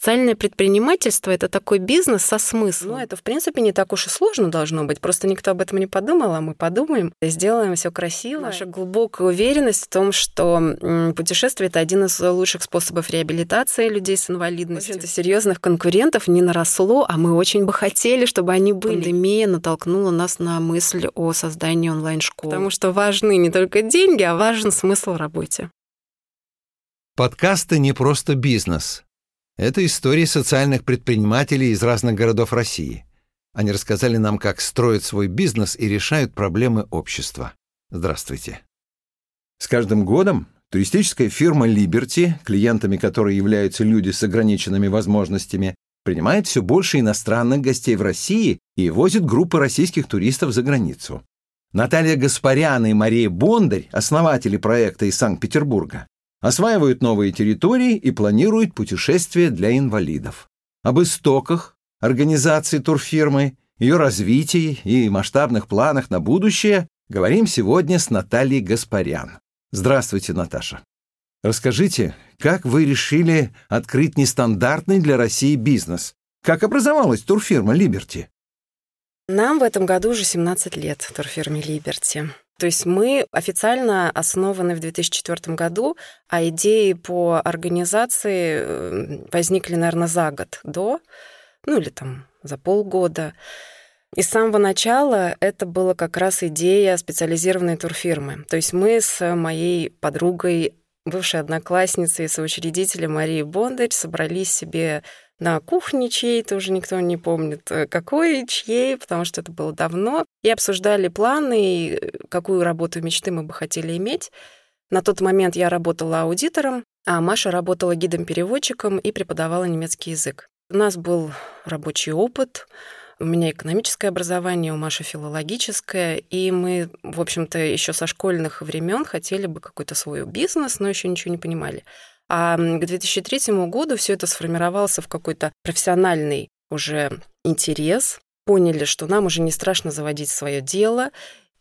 Социальное предпринимательство — это такой бизнес со смыслом. Ну, это, в принципе, не так уж и сложно должно быть. Просто никто об этом не подумал, а мы подумаем и сделаем все красиво. Наша глубокая уверенность в том, что путешествие — это один из лучших способов реабилитации людей с инвалидностью. Это серьезных конкурентов не наросло, а мы очень бы хотели, чтобы они были. Пандемия натолкнула нас на мысль о создании онлайн-школы. Потому что важны не только деньги, а важен смысл работе. Подкасты не просто бизнес. Это истории социальных предпринимателей из разных городов России. Они рассказали нам, как строят свой бизнес и решают проблемы общества. Здравствуйте. С каждым годом туристическая фирма Liberty, клиентами которой являются люди с ограниченными возможностями, принимает все больше иностранных гостей в России и возит группы российских туристов за границу. Наталья Гаспарян и Мария Бондарь, основатели проекта из Санкт-Петербурга, осваивают новые территории и планируют путешествия для инвалидов. Об истоках организации турфирмы, ее развитии и масштабных планах на будущее говорим сегодня с Натальей Гаспарян. Здравствуйте, Наташа. Расскажите, как вы решили открыть нестандартный для России бизнес? Как образовалась турфирма «Либерти»? Нам в этом году уже 17 лет турфирме «Либерти». То есть мы официально основаны в 2004 году, а идеи по организации э, возникли, наверное, за год до, ну или там за полгода. И с самого начала это была как раз идея специализированной турфирмы. То есть мы с моей подругой, бывшей одноклассницей и соучредителем Марией Бондарь собрались себе на кухне чьей-то, уже никто не помнит, э, какой, чьей, потому что это было давно, и обсуждали планы, э, какую работу мечты мы бы хотели иметь. На тот момент я работала аудитором, а Маша работала гидом-переводчиком и преподавала немецкий язык. У нас был рабочий опыт, у меня экономическое образование, у Маши филологическое, и мы, в общем-то, еще со школьных времен хотели бы какой-то свой бизнес, но еще ничего не понимали. А к 2003 году все это сформировался в какой-то профессиональный уже интерес. Поняли, что нам уже не страшно заводить свое дело,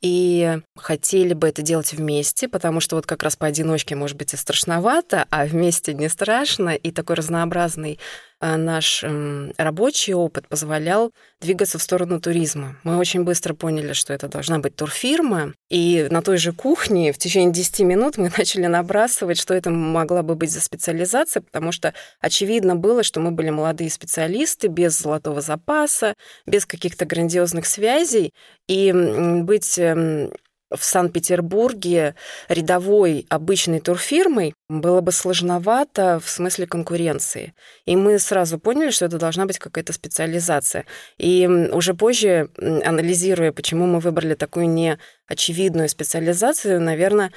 и хотели бы это делать вместе, потому что вот как раз поодиночке, может быть, и страшновато, а вместе не страшно, и такой разнообразный наш эм, рабочий опыт позволял двигаться в сторону туризма. Мы очень быстро поняли, что это должна быть турфирма, и на той же кухне в течение 10 минут мы начали набрасывать, что это могла бы быть за специализация, потому что очевидно было, что мы были молодые специалисты, без золотого запаса, без каких-то грандиозных связей, и быть эм, в Санкт-Петербурге рядовой обычной турфирмой было бы сложновато в смысле конкуренции. И мы сразу поняли, что это должна быть какая-то специализация. И уже позже, анализируя, почему мы выбрали такую неочевидную специализацию, наверное,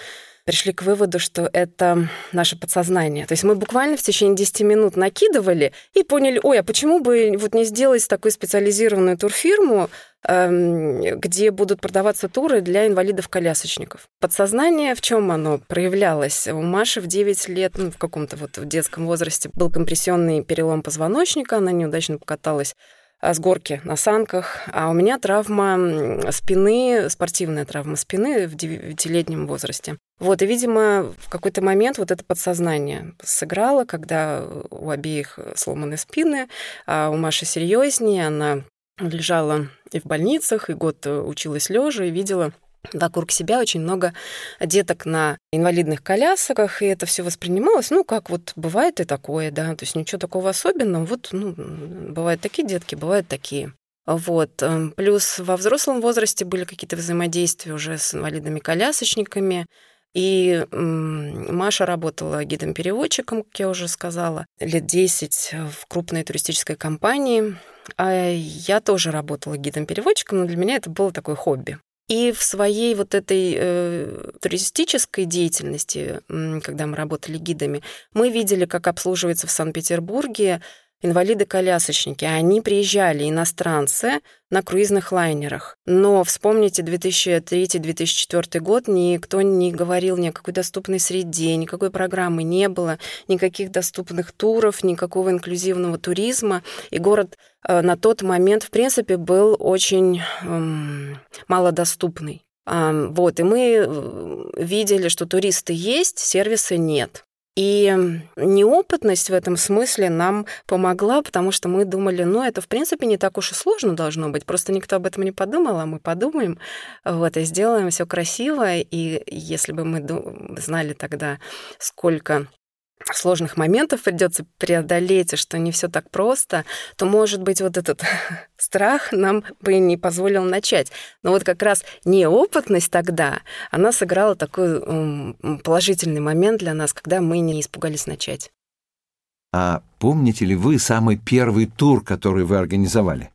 пришли к выводу, что это наше подсознание. То есть мы буквально в течение 10 минут накидывали и поняли, ой, а почему бы вот не сделать такую специализированную турфирму, эм, где будут продаваться туры для инвалидов-колясочников. Подсознание, в чем оно проявлялось? У Маши в 9 лет, ну, в каком-то вот в детском возрасте был компрессионный перелом позвоночника, она неудачно покаталась с горки на санках, а у меня травма спины, спортивная травма спины в девятилетнем возрасте. Вот, и, видимо, в какой-то момент вот это подсознание сыграло, когда у обеих сломаны спины, а у Маши серьезнее, она лежала и в больницах, и год училась лежа, и видела вокруг себя очень много деток на инвалидных колясках, и это все воспринималось, ну, как вот бывает и такое, да, то есть ничего такого особенного, вот, ну, бывают такие детки, бывают такие. Вот. Эм, плюс во взрослом возрасте были какие-то взаимодействия уже с инвалидами-колясочниками, и Маша работала гидом-переводчиком, как я уже сказала, лет 10 в крупной туристической компании. А я тоже работала гидом-переводчиком, но для меня это было такое хобби. И в своей вот этой э, туристической деятельности, когда мы работали гидами, мы видели, как обслуживается в Санкт-Петербурге инвалиды-колясочники. Они приезжали, иностранцы, на круизных лайнерах. Но вспомните 2003-2004 год, никто не говорил ни о какой доступной среде, никакой программы не было, никаких доступных туров, никакого инклюзивного туризма. И город э, на тот момент, в принципе, был очень эм, малодоступный. Вот, и мы э, видели, что туристы есть, сервиса нет. И неопытность в этом смысле нам помогла, потому что мы думали, ну, это, в принципе, не так уж и сложно должно быть, просто никто об этом не подумал, а мы подумаем, вот, и сделаем все красиво, и если бы мы знали тогда, сколько сложных моментов придется преодолеть, и что не все так просто, то, может быть, вот этот страх нам бы не позволил начать. Но вот как раз неопытность тогда, она сыграла такой положительный момент для нас, когда мы не испугались начать. А помните ли вы самый первый тур, который вы организовали?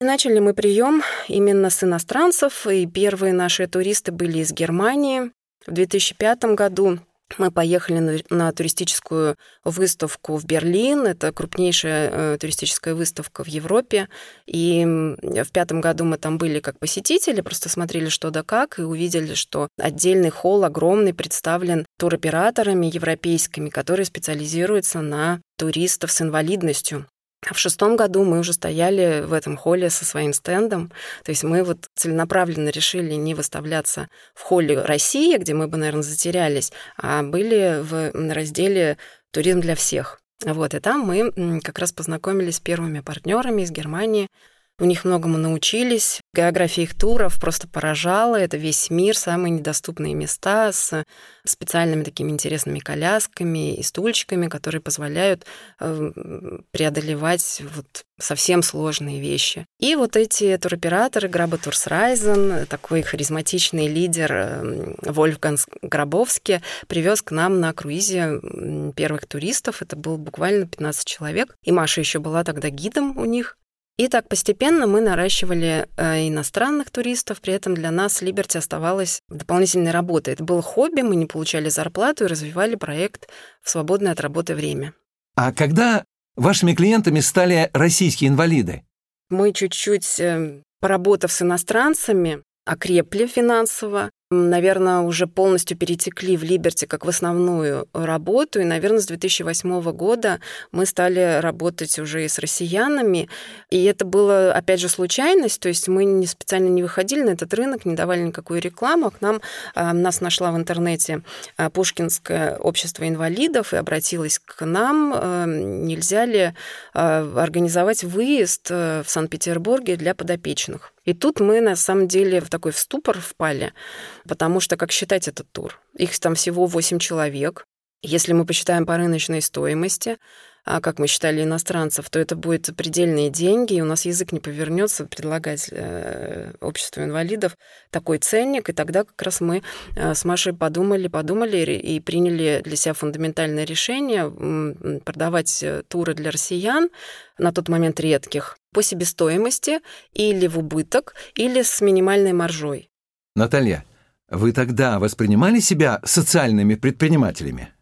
Начали мы прием именно с иностранцев, и первые наши туристы были из Германии. В 2005 году мы поехали на, туристическую выставку в Берлин. Это крупнейшая э, туристическая выставка в Европе. И в пятом году мы там были как посетители, просто смотрели что да как, и увидели, что отдельный холл огромный представлен туроператорами европейскими, которые специализируются на туристов с инвалидностью. А в шестом году мы уже стояли в этом холле со своим стендом. То есть мы вот целенаправленно решили не выставляться в холле России, где мы бы, наверное, затерялись, а были в разделе «Туризм для всех». Вот, и там мы как раз познакомились с первыми партнерами из Германии, у них многому научились. География их туров просто поражала. Это весь мир, самые недоступные места с специальными такими интересными колясками и стульчиками, которые позволяют э, преодолевать вот совсем сложные вещи. И вот эти туроператоры Граба Турсрайзен, такой харизматичный лидер э, Вольфганг Грабовский, привез к нам на круизе первых туристов. Это было буквально 15 человек. И Маша еще была тогда гидом у них. И так постепенно мы наращивали э, иностранных туристов, при этом для нас Либерти оставалась дополнительной работой. Это было хобби, мы не получали зарплату и развивали проект в свободное от работы время. А когда вашими клиентами стали российские инвалиды? Мы чуть-чуть, э, поработав с иностранцами, окрепли финансово, наверное, уже полностью перетекли в Либерти как в основную работу. И, наверное, с 2008 года мы стали работать уже и с россиянами. И это было, опять же, случайность. То есть мы не специально не выходили на этот рынок, не давали никакую рекламу. К нам а, нас нашла в интернете а, Пушкинское общество инвалидов и обратилась к нам, а, нельзя ли организовать выезд в Санкт-Петербурге для подопечных. И тут мы, на самом деле, в такой в ступор впали, потому что как считать этот тур? Их там всего 8 человек. Если мы посчитаем по рыночной стоимости, а как мы считали иностранцев, то это будет предельные деньги, и у нас язык не повернется предлагать э, обществу инвалидов такой ценник, и тогда как раз мы э, с Машей подумали, подумали и приняли для себя фундаментальное решение продавать э, туры для россиян, на тот момент редких, по себестоимости или в убыток, или с минимальной маржой. Наталья, вы тогда воспринимали себя социальными предпринимателями?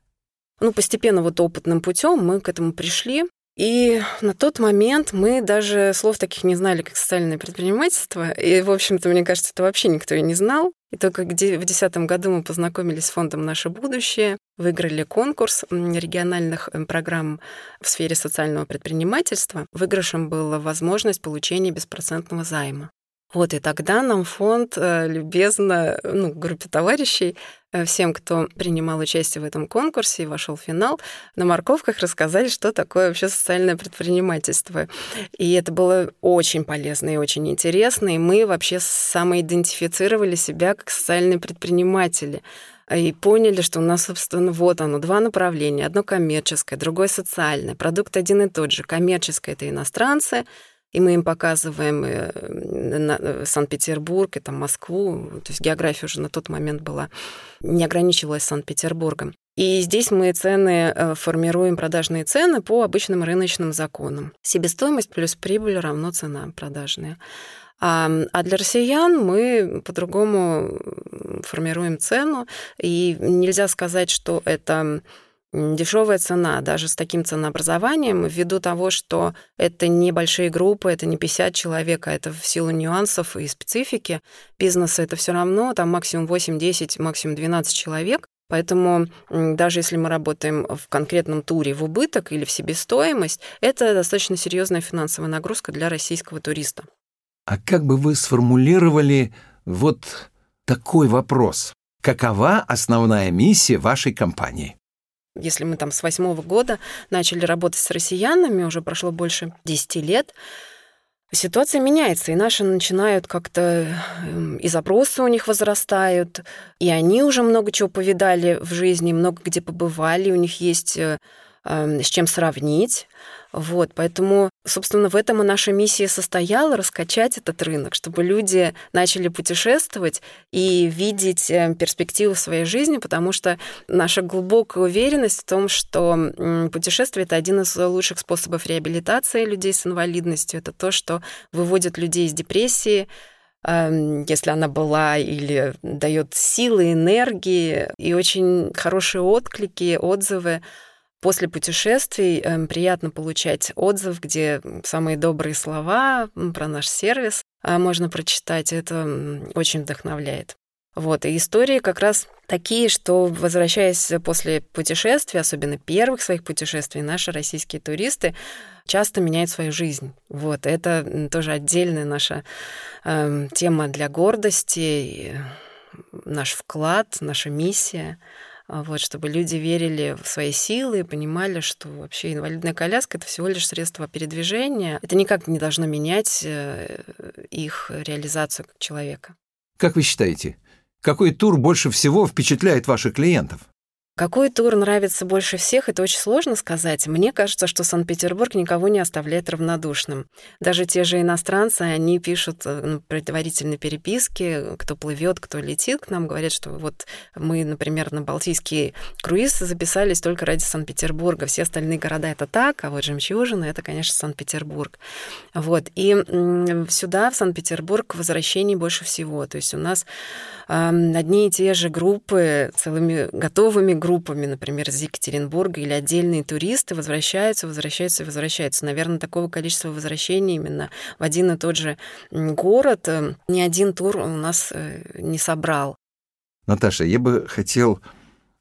Ну, постепенно вот опытным путем мы к этому пришли. И на тот момент мы даже слов таких не знали, как социальное предпринимательство. И, в общем-то, мне кажется, это вообще никто и не знал. И только в 2010 году мы познакомились с фондом «Наше будущее», выиграли конкурс региональных э, программ в сфере социального предпринимательства. Выигрышем была возможность получения беспроцентного займа. Вот, и тогда нам фонд э, любезно, ну, группе товарищей, э, всем, кто принимал участие в этом конкурсе и вошел в финал, на морковках рассказали, что такое вообще социальное предпринимательство. И это было очень полезно и очень интересно, и мы вообще самоидентифицировали себя как социальные предприниматели и поняли, что у нас, собственно, вот оно, два направления. Одно коммерческое, другое социальное. Продукт один и тот же. Коммерческое — это иностранцы, и мы им показываем э, э, Санкт-Петербург, и там Москву, то есть география уже на тот момент была, не ограничивалась Санкт-Петербургом. И здесь мы цены э, формируем, продажные цены по обычным рыночным законам. Себестоимость плюс прибыль равно цена продажная. А, а для россиян мы по-другому формируем цену, и нельзя сказать, что это дешевая цена, даже с таким ценообразованием, ввиду того, что это небольшие группы, это не 50 человек, а это в силу нюансов и специфики бизнеса, это все равно там максимум 8-10, максимум 12 человек. Поэтому даже если мы работаем в конкретном туре в убыток или в себестоимость, это достаточно серьезная финансовая нагрузка для российского туриста. А как бы вы сформулировали вот такой вопрос? Какова основная миссия вашей компании? Если мы там с восьмого года начали работать с россиянами, уже прошло больше 10 лет, ситуация меняется, и наши начинают как-то, эм, и запросы у них возрастают, и они уже много чего повидали в жизни, много где побывали, у них есть э, эм, с чем сравнить. Вот, поэтому, собственно, в этом и наша миссия состояла раскачать этот рынок, чтобы люди начали путешествовать и видеть э, перспективы в своей жизни, потому что наша глубокая уверенность в том, что путешествие — это один из лучших способов реабилитации людей с инвалидностью, это то, что выводит людей из депрессии, эм, если она была, или дает силы, энергии, и очень хорошие отклики, отзывы После путешествий э, приятно получать отзыв, где самые добрые слова про наш сервис э, можно прочитать. Это очень вдохновляет. Вот, и истории как раз такие, что, возвращаясь после путешествий, особенно первых своих путешествий, наши российские туристы часто меняют свою жизнь. Вот, это тоже отдельная наша э, тема для гордости, наш вклад, наша миссия — вот, чтобы люди верили в свои силы и понимали, что вообще инвалидная коляска — это всего лишь средство передвижения. Это никак не должно менять э, их реализацию как человека. Как вы считаете, какой тур больше всего впечатляет ваших клиентов? Какой тур нравится больше всех, это очень сложно сказать. Мне кажется, что Санкт-Петербург никого не оставляет равнодушным. Даже те же иностранцы, они пишут э, ну, предварительные переписки, кто плывет, кто летит к нам, говорят, что вот мы, например, на Балтийский круиз записались только ради Санкт-Петербурга. Все остальные города это так, а вот жемчужина это, конечно, Санкт-Петербург. Вот. И сюда, в Санкт-Петербург, возвращений больше всего. То есть у нас одни и те же группы целыми готовыми группами, например, из Екатеринбурга или отдельные туристы возвращаются, возвращаются и возвращаются. Наверное, такого количества возвращений именно в один и тот же город э, ни один тур у нас э, не собрал. Наташа, я бы хотел,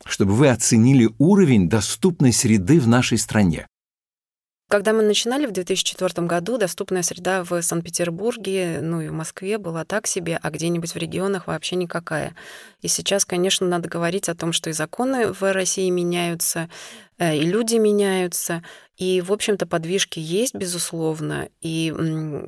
чтобы вы оценили уровень доступной среды в нашей стране. Когда мы начинали в 2004 году, доступная среда в Санкт-Петербурге, ну и в Москве была так себе, а где-нибудь в регионах вообще никакая. И сейчас, конечно, надо говорить о том, что и законы в России меняются, э, и люди меняются, и, в общем-то, подвижки есть, безусловно, и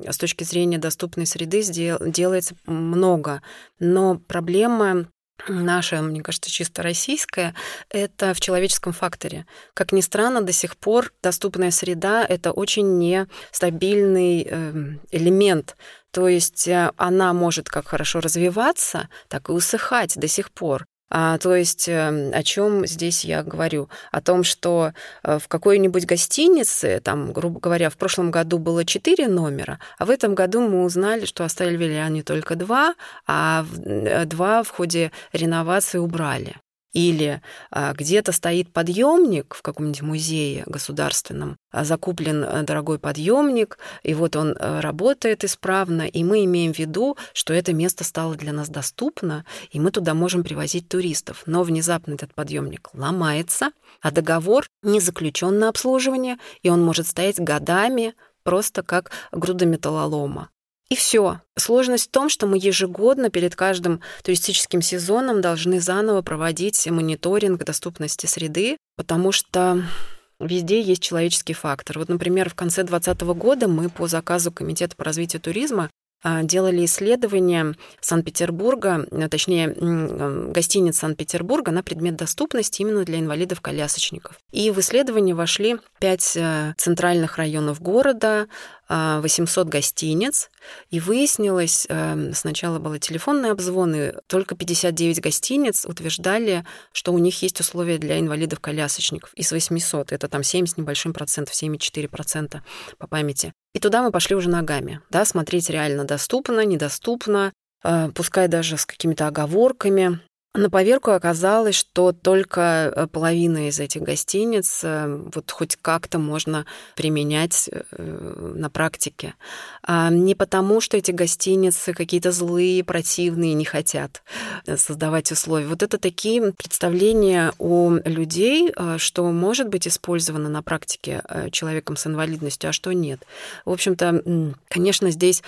с точки зрения доступной среды делается много. Но проблема наша, мне кажется, чисто российская, это в человеческом факторе. Как ни странно, до сих пор доступная среда — это очень нестабильный эм, элемент. То есть э, она может как хорошо развиваться, так и усыхать до сих пор. А, то есть эм, о чем здесь я говорю? О том, что э, в какой-нибудь гостинице, там, грубо говоря, в прошлом году было четыре номера, а в этом году мы узнали, что оставили они только два, а э, два в ходе реновации убрали или а, где-то стоит подъемник в каком-нибудь музее государственном, а закуплен э, дорогой подъемник, и вот он э, работает исправно, и мы имеем в виду, что это место стало для нас доступно, и мы туда можем привозить туристов. Но внезапно этот подъемник ломается, а договор не заключен на обслуживание, и он может стоять годами просто как груда металлолома. И все. Сложность в том, что мы ежегодно перед каждым туристическим сезоном должны заново проводить мониторинг доступности среды, потому что везде есть человеческий фактор. Вот, например, в конце 2020 года мы по заказу Комитета по развитию туризма а, делали исследование Санкт-Петербурга, а, точнее, гостиниц Санкт-Петербурга на предмет доступности именно для инвалидов-колясочников. И в исследование вошли пять э, центральных районов города, 800 а, гостиниц, и выяснилось, э, сначала были телефонные обзвоны, только 59 гостиниц утверждали, что у них есть условия для инвалидов-колясочников из 800, это там 7 с небольшим процентов, 7,4 процента по памяти. И туда мы пошли уже ногами, да, смотреть реально доступно, недоступно, э, пускай даже с какими-то оговорками. На поверку оказалось, что только э, половина из этих гостиниц э, вот хоть как-то можно применять э, на практике. А не потому, что эти гостиницы какие-то злые, противные, не хотят создавать условия. Вот это такие представления у людей, что может быть использовано на практике человеком с инвалидностью, а что нет. В общем-то, конечно, здесь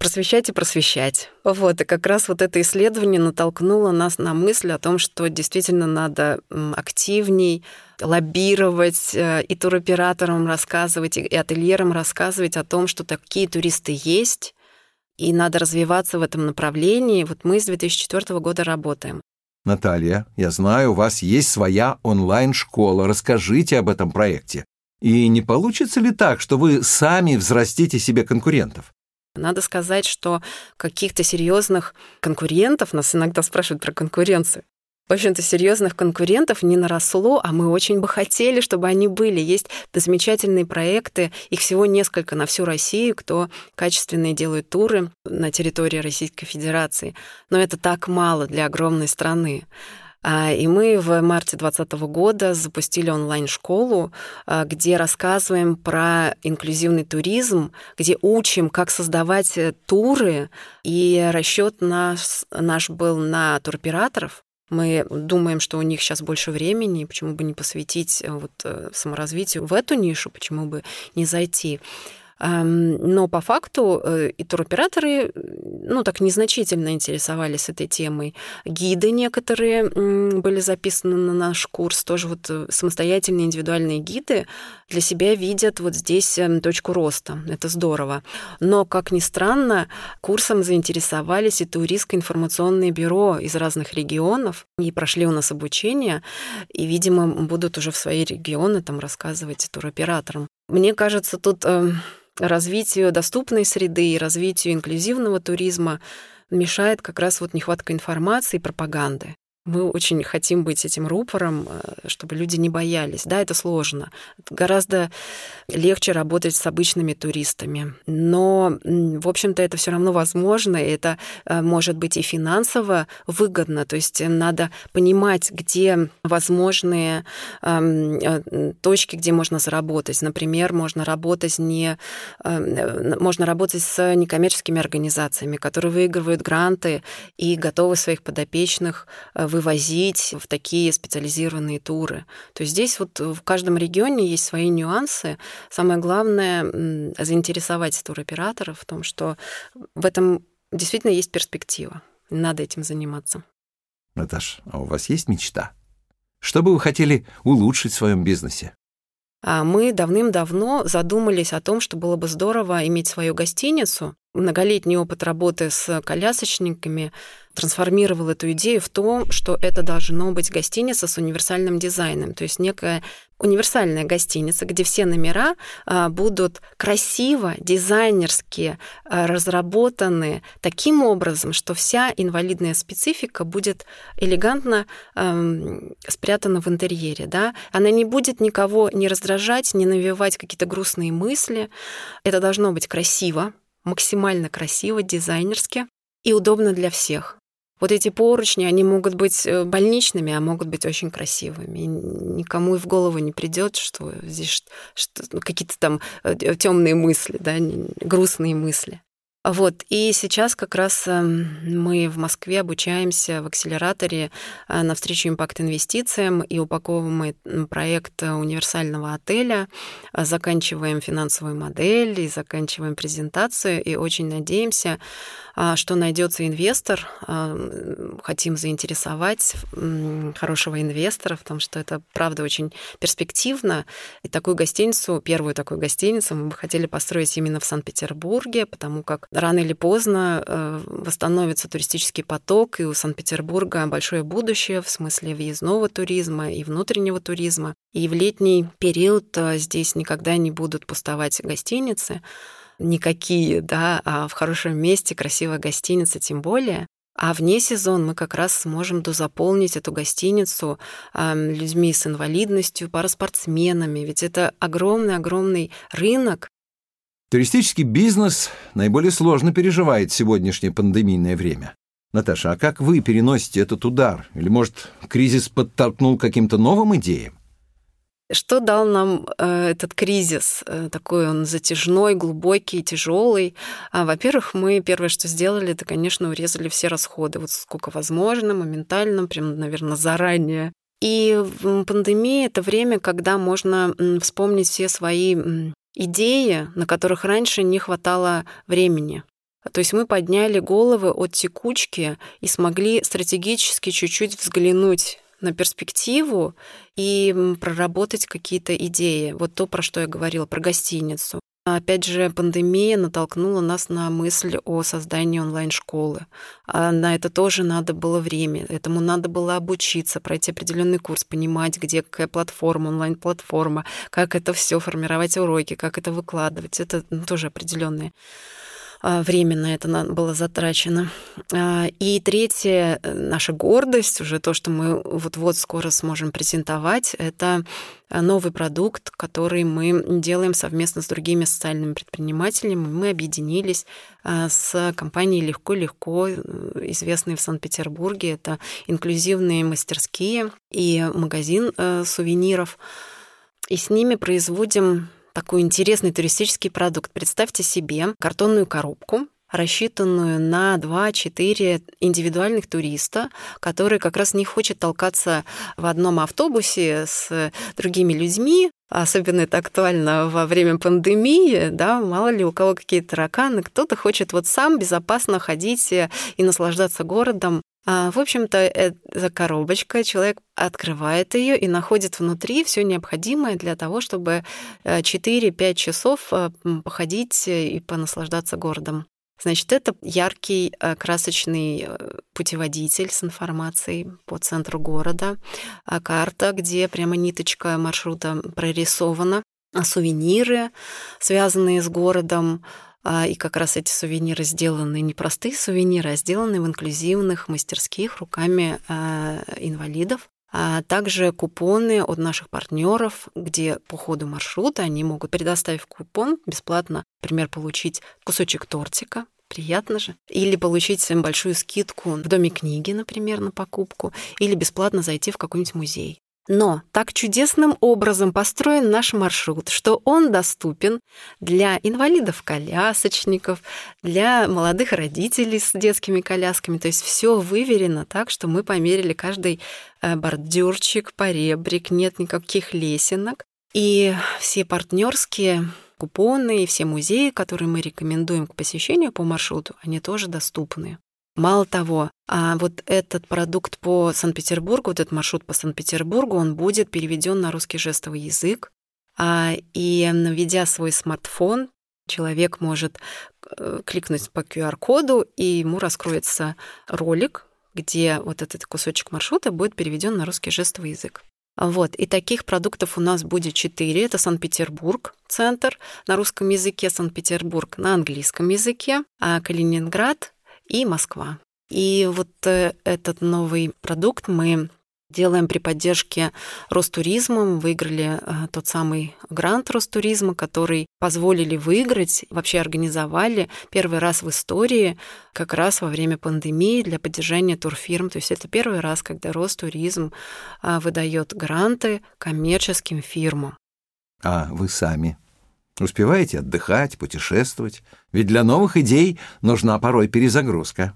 просвещать и просвещать. Вот, и как раз вот это исследование натолкнуло нас на мысль о том, что действительно надо активней лоббировать э, и туроператорам рассказывать, и ательерам рассказывать о том, что такие туристы есть, и надо развиваться в этом направлении. Вот мы с 2004 года работаем. Наталья, я знаю, у вас есть своя онлайн-школа. Расскажите об этом проекте. И не получится ли так, что вы сами взрастите себе конкурентов? Надо сказать, что каких-то серьезных конкурентов, нас иногда спрашивают про конкуренцию, в общем-то, серьезных конкурентов не наросло, а мы очень бы хотели, чтобы они были. Есть замечательные проекты, их всего несколько на всю Россию, кто качественные делают туры на территории Российской Федерации. Но это так мало для огромной страны. А, и мы в марте 2020 года запустили онлайн-школу, а, где рассказываем про инклюзивный туризм, где учим, как создавать э, туры. И расчет наш, наш был на туроператоров, мы думаем, что у них сейчас больше времени, почему бы не посвятить э, вот э, саморазвитию в эту нишу, почему бы не зайти. Но по факту э, и туроператоры, ну, так незначительно интересовались этой темой. Гиды некоторые были записаны на наш курс, тоже вот э, самостоятельные индивидуальные гиды для себя видят вот здесь эм, точку роста. Это здорово. Но, как ни странно, курсом заинтересовались и туристско-информационные бюро из разных регионов, и прошли у нас обучение, и, видимо, будут уже в свои регионы там рассказывать туроператорам. Мне кажется, тут эм, развитию доступной среды и развитию инклюзивного туризма мешает как раз вот нехватка информации и пропаганды. Мы очень хотим быть этим рупором, э, чтобы люди не боялись. Да, это сложно. Гораздо легче работать с обычными туристами. Но, в общем-то, это все равно возможно, и это э, может быть и финансово выгодно. То есть надо понимать, где возможные эм, э, точки, где можно заработать. Например, можно работать не можно работать с некоммерческими организациями, которые выигрывают гранты и готовы своих подопечных вывозить в такие специализированные туры. То есть здесь вот в каждом регионе есть свои нюансы. Самое главное — заинтересовать туроператоров в том, что в этом действительно есть перспектива. Надо этим заниматься. Наташ, а у вас есть мечта? Что бы вы хотели улучшить в своем бизнесе? А мы давным-давно задумались о том, что было бы здорово иметь свою гостиницу. Многолетний опыт работы с колясочниками трансформировал эту идею в то, что это должно быть гостиница с универсальным дизайном, то есть некая универсальная гостиница, где все номера а, будут красиво, дизайнерски а, разработаны таким образом, что вся инвалидная специфика будет элегантно эм, спрятана в интерьере. Да? Она не будет никого не раздражать, не навевать какие-то грустные мысли. Это должно быть красиво, максимально красиво, дизайнерски и удобно для всех. Вот эти поручни, они могут быть э, больничными, а могут быть очень красивыми. И никому и в голову не придет, что здесь что, ну, какие-то там э, темные мысли, да, грустные мысли. Вот, и сейчас как раз эм, мы в Москве обучаемся в акселераторе э, навстречу импакт-инвестициям и упаковываем проект универсального отеля, заканчиваем финансовую модель и заканчиваем презентацию, и очень надеемся а, что найдется инвестор. А, хотим заинтересовать хорошего инвестора, потому что это, правда, очень перспективно. И такую гостиницу, первую такую гостиницу мы бы хотели построить именно в Санкт-Петербурге, потому как рано или поздно э, восстановится туристический поток, и у Санкт-Петербурга большое будущее в смысле въездного туризма и внутреннего туризма. И в летний период э, здесь никогда не будут пустовать гостиницы никакие, да, а в хорошем месте, красивая гостиница тем более. А вне сезон мы как раз сможем дозаполнить эту гостиницу э, людьми с инвалидностью, параспортсменами. Ведь это огромный-огромный рынок. Туристический бизнес наиболее сложно переживает сегодняшнее пандемийное время. Наташа, а как вы переносите этот удар? Или, может, кризис подтолкнул каким-то новым идеям? Что дал нам э, этот кризис? Э, такой он затяжной, глубокий, тяжелый. А, во-первых, мы первое, что сделали, это, конечно, урезали все расходы, вот сколько возможно, моментально, прям, наверное, заранее. И пандемия — это время, когда можно вспомнить все свои идеи, на которых раньше не хватало времени. То есть мы подняли головы от текучки и смогли стратегически чуть-чуть взглянуть на перспективу и проработать какие-то идеи. Вот то, про что я говорила, про гостиницу. Опять же, пандемия натолкнула нас на мысль о создании онлайн-школы. А на это тоже надо было время, этому надо было обучиться, пройти определенный курс, понимать, где какая платформа, онлайн-платформа, как это все формировать уроки, как это выкладывать. Это ну, тоже определенные а, время на это было затрачено. А, и третье, э, наша гордость, уже то, что мы вот-вот скоро сможем презентовать, это новый продукт, который мы делаем совместно с другими социальными предпринимателями. Мы объединились а, с компанией «Легко-легко», э, известной в Санкт-Петербурге. Это инклюзивные мастерские и магазин э, сувениров. И с ними производим такой интересный туристический продукт. Представьте себе картонную коробку, рассчитанную на 2-4 индивидуальных туриста, которые как раз не хочет толкаться в одном автобусе с другими людьми, Особенно это актуально во время пандемии, да, мало ли у кого какие тараканы, кто-то хочет вот сам безопасно ходить и наслаждаться городом, а, в общем-то, эта коробочка, человек открывает ее и находит внутри все необходимое для того, чтобы 4-5 э, часов э, походить и понаслаждаться городом. Значит, это яркий э, красочный путеводитель с информацией по центру города, а карта, где прямо ниточка маршрута прорисована, а сувениры, связанные с городом, а, и как раз эти сувениры сделаны не простые сувениры, а сделаны в инклюзивных мастерских руками а, инвалидов. А также купоны от наших партнеров, где по ходу маршрута они могут, предоставив купон, бесплатно, например, получить кусочек тортика, приятно же. Или получить большую скидку в Доме книги, например, на покупку. Или бесплатно зайти в какой-нибудь музей. Но так чудесным образом построен наш маршрут, что он доступен для инвалидов-колясочников, для молодых родителей с детскими колясками. То есть все выверено так, что мы померили каждый э, бордюрчик, поребрик, нет никаких лесенок. И все партнерские купоны и все музеи, которые мы рекомендуем к посещению по маршруту, они тоже доступны. Мало того, а вот этот продукт по Санкт-Петербургу, вот этот маршрут по Санкт-Петербургу, он будет переведен на русский жестовый язык. А, и наведя свой смартфон, человек может э, кликнуть по QR-коду, и ему раскроется ролик, где вот этот кусочек маршрута будет переведен на русский жестовый язык. Вот. И таких продуктов у нас будет четыре. Это Санкт-Петербург, центр на русском языке, Санкт-Петербург на английском языке, а Калининград и Москва. И вот э, этот новый продукт мы делаем при поддержке Ростуризма. Выиграли э, тот самый грант Ростуризма, который позволили выиграть, вообще организовали первый раз в истории, как раз во время пандемии для поддержания турфирм. То есть это первый раз, когда Ростуризм э, выдает гранты коммерческим фирмам. А вы сами Успеваете отдыхать, путешествовать? Ведь для новых идей нужна порой перезагрузка.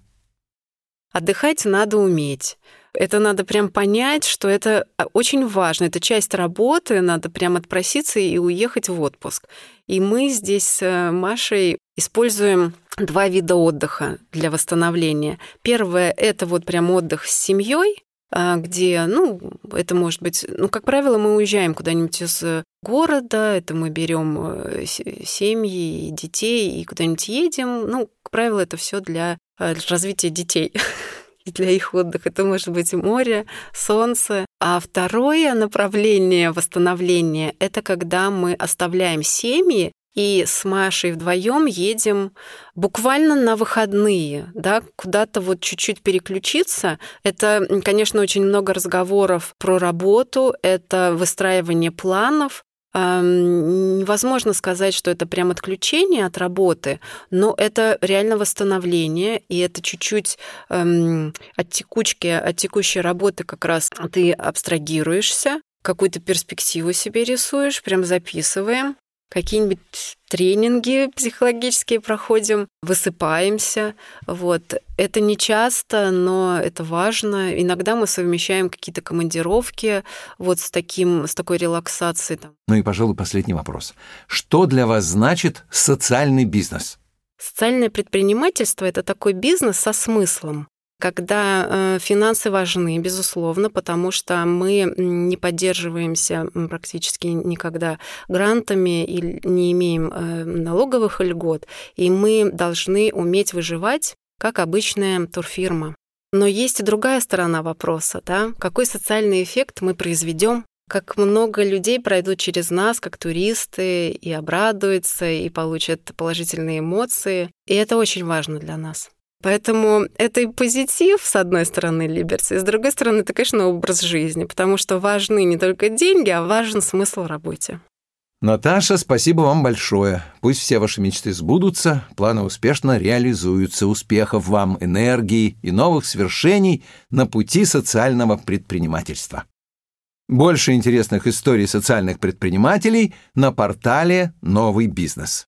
Отдыхать надо уметь. Это надо прям понять, что это а, очень важно. Это часть работы, надо прям отпроситься и уехать в отпуск. И мы здесь с Машей используем два вида отдыха для восстановления. Первое — это вот прям отдых с семьей, где, ну, это может быть, ну, как правило, мы уезжаем куда-нибудь из города, это мы берем э, семьи, детей и куда-нибудь едем. Ну, как правило, это все для э, развития детей и для их отдыха. Это может быть море, солнце. А второе направление восстановления — это когда мы оставляем семьи и с Машей вдвоем едем буквально на выходные, да, куда-то вот чуть-чуть переключиться. Это, конечно, очень много разговоров про работу, это выстраивание планов, Невозможно сказать, что это прям отключение от работы, но это реально восстановление, и это чуть-чуть эм, от текучки, от текущей работы как раз ты абстрагируешься, какую-то перспективу себе рисуешь, прям записываем, какие-нибудь тренинги психологические проходим, высыпаемся. Вот. Это не часто, но это важно. Иногда мы совмещаем какие-то командировки вот с, таким, с такой релаксацией. Ну и, пожалуй, последний вопрос. Что для вас значит социальный бизнес? Социальное предпринимательство — это такой бизнес со смыслом когда э, финансы важны, безусловно, потому что мы не поддерживаемся практически никогда грантами и не имеем э, налоговых льгот, и мы должны уметь выживать, как обычная турфирма. Но есть и другая сторона вопроса, да? Какой социальный эффект мы произведем как много людей пройдут через нас, как туристы, и обрадуются, и получат положительные эмоции. И это очень важно для нас. Поэтому это и позитив, с одной стороны, Либерти, с другой стороны, это, конечно, образ жизни, потому что важны не только деньги, а важен смысл в работе. Наташа, спасибо вам большое. Пусть все ваши мечты сбудутся, планы успешно реализуются. Успехов вам, энергии и новых свершений на пути социального предпринимательства. Больше интересных историй социальных предпринимателей на портале «Новый бизнес».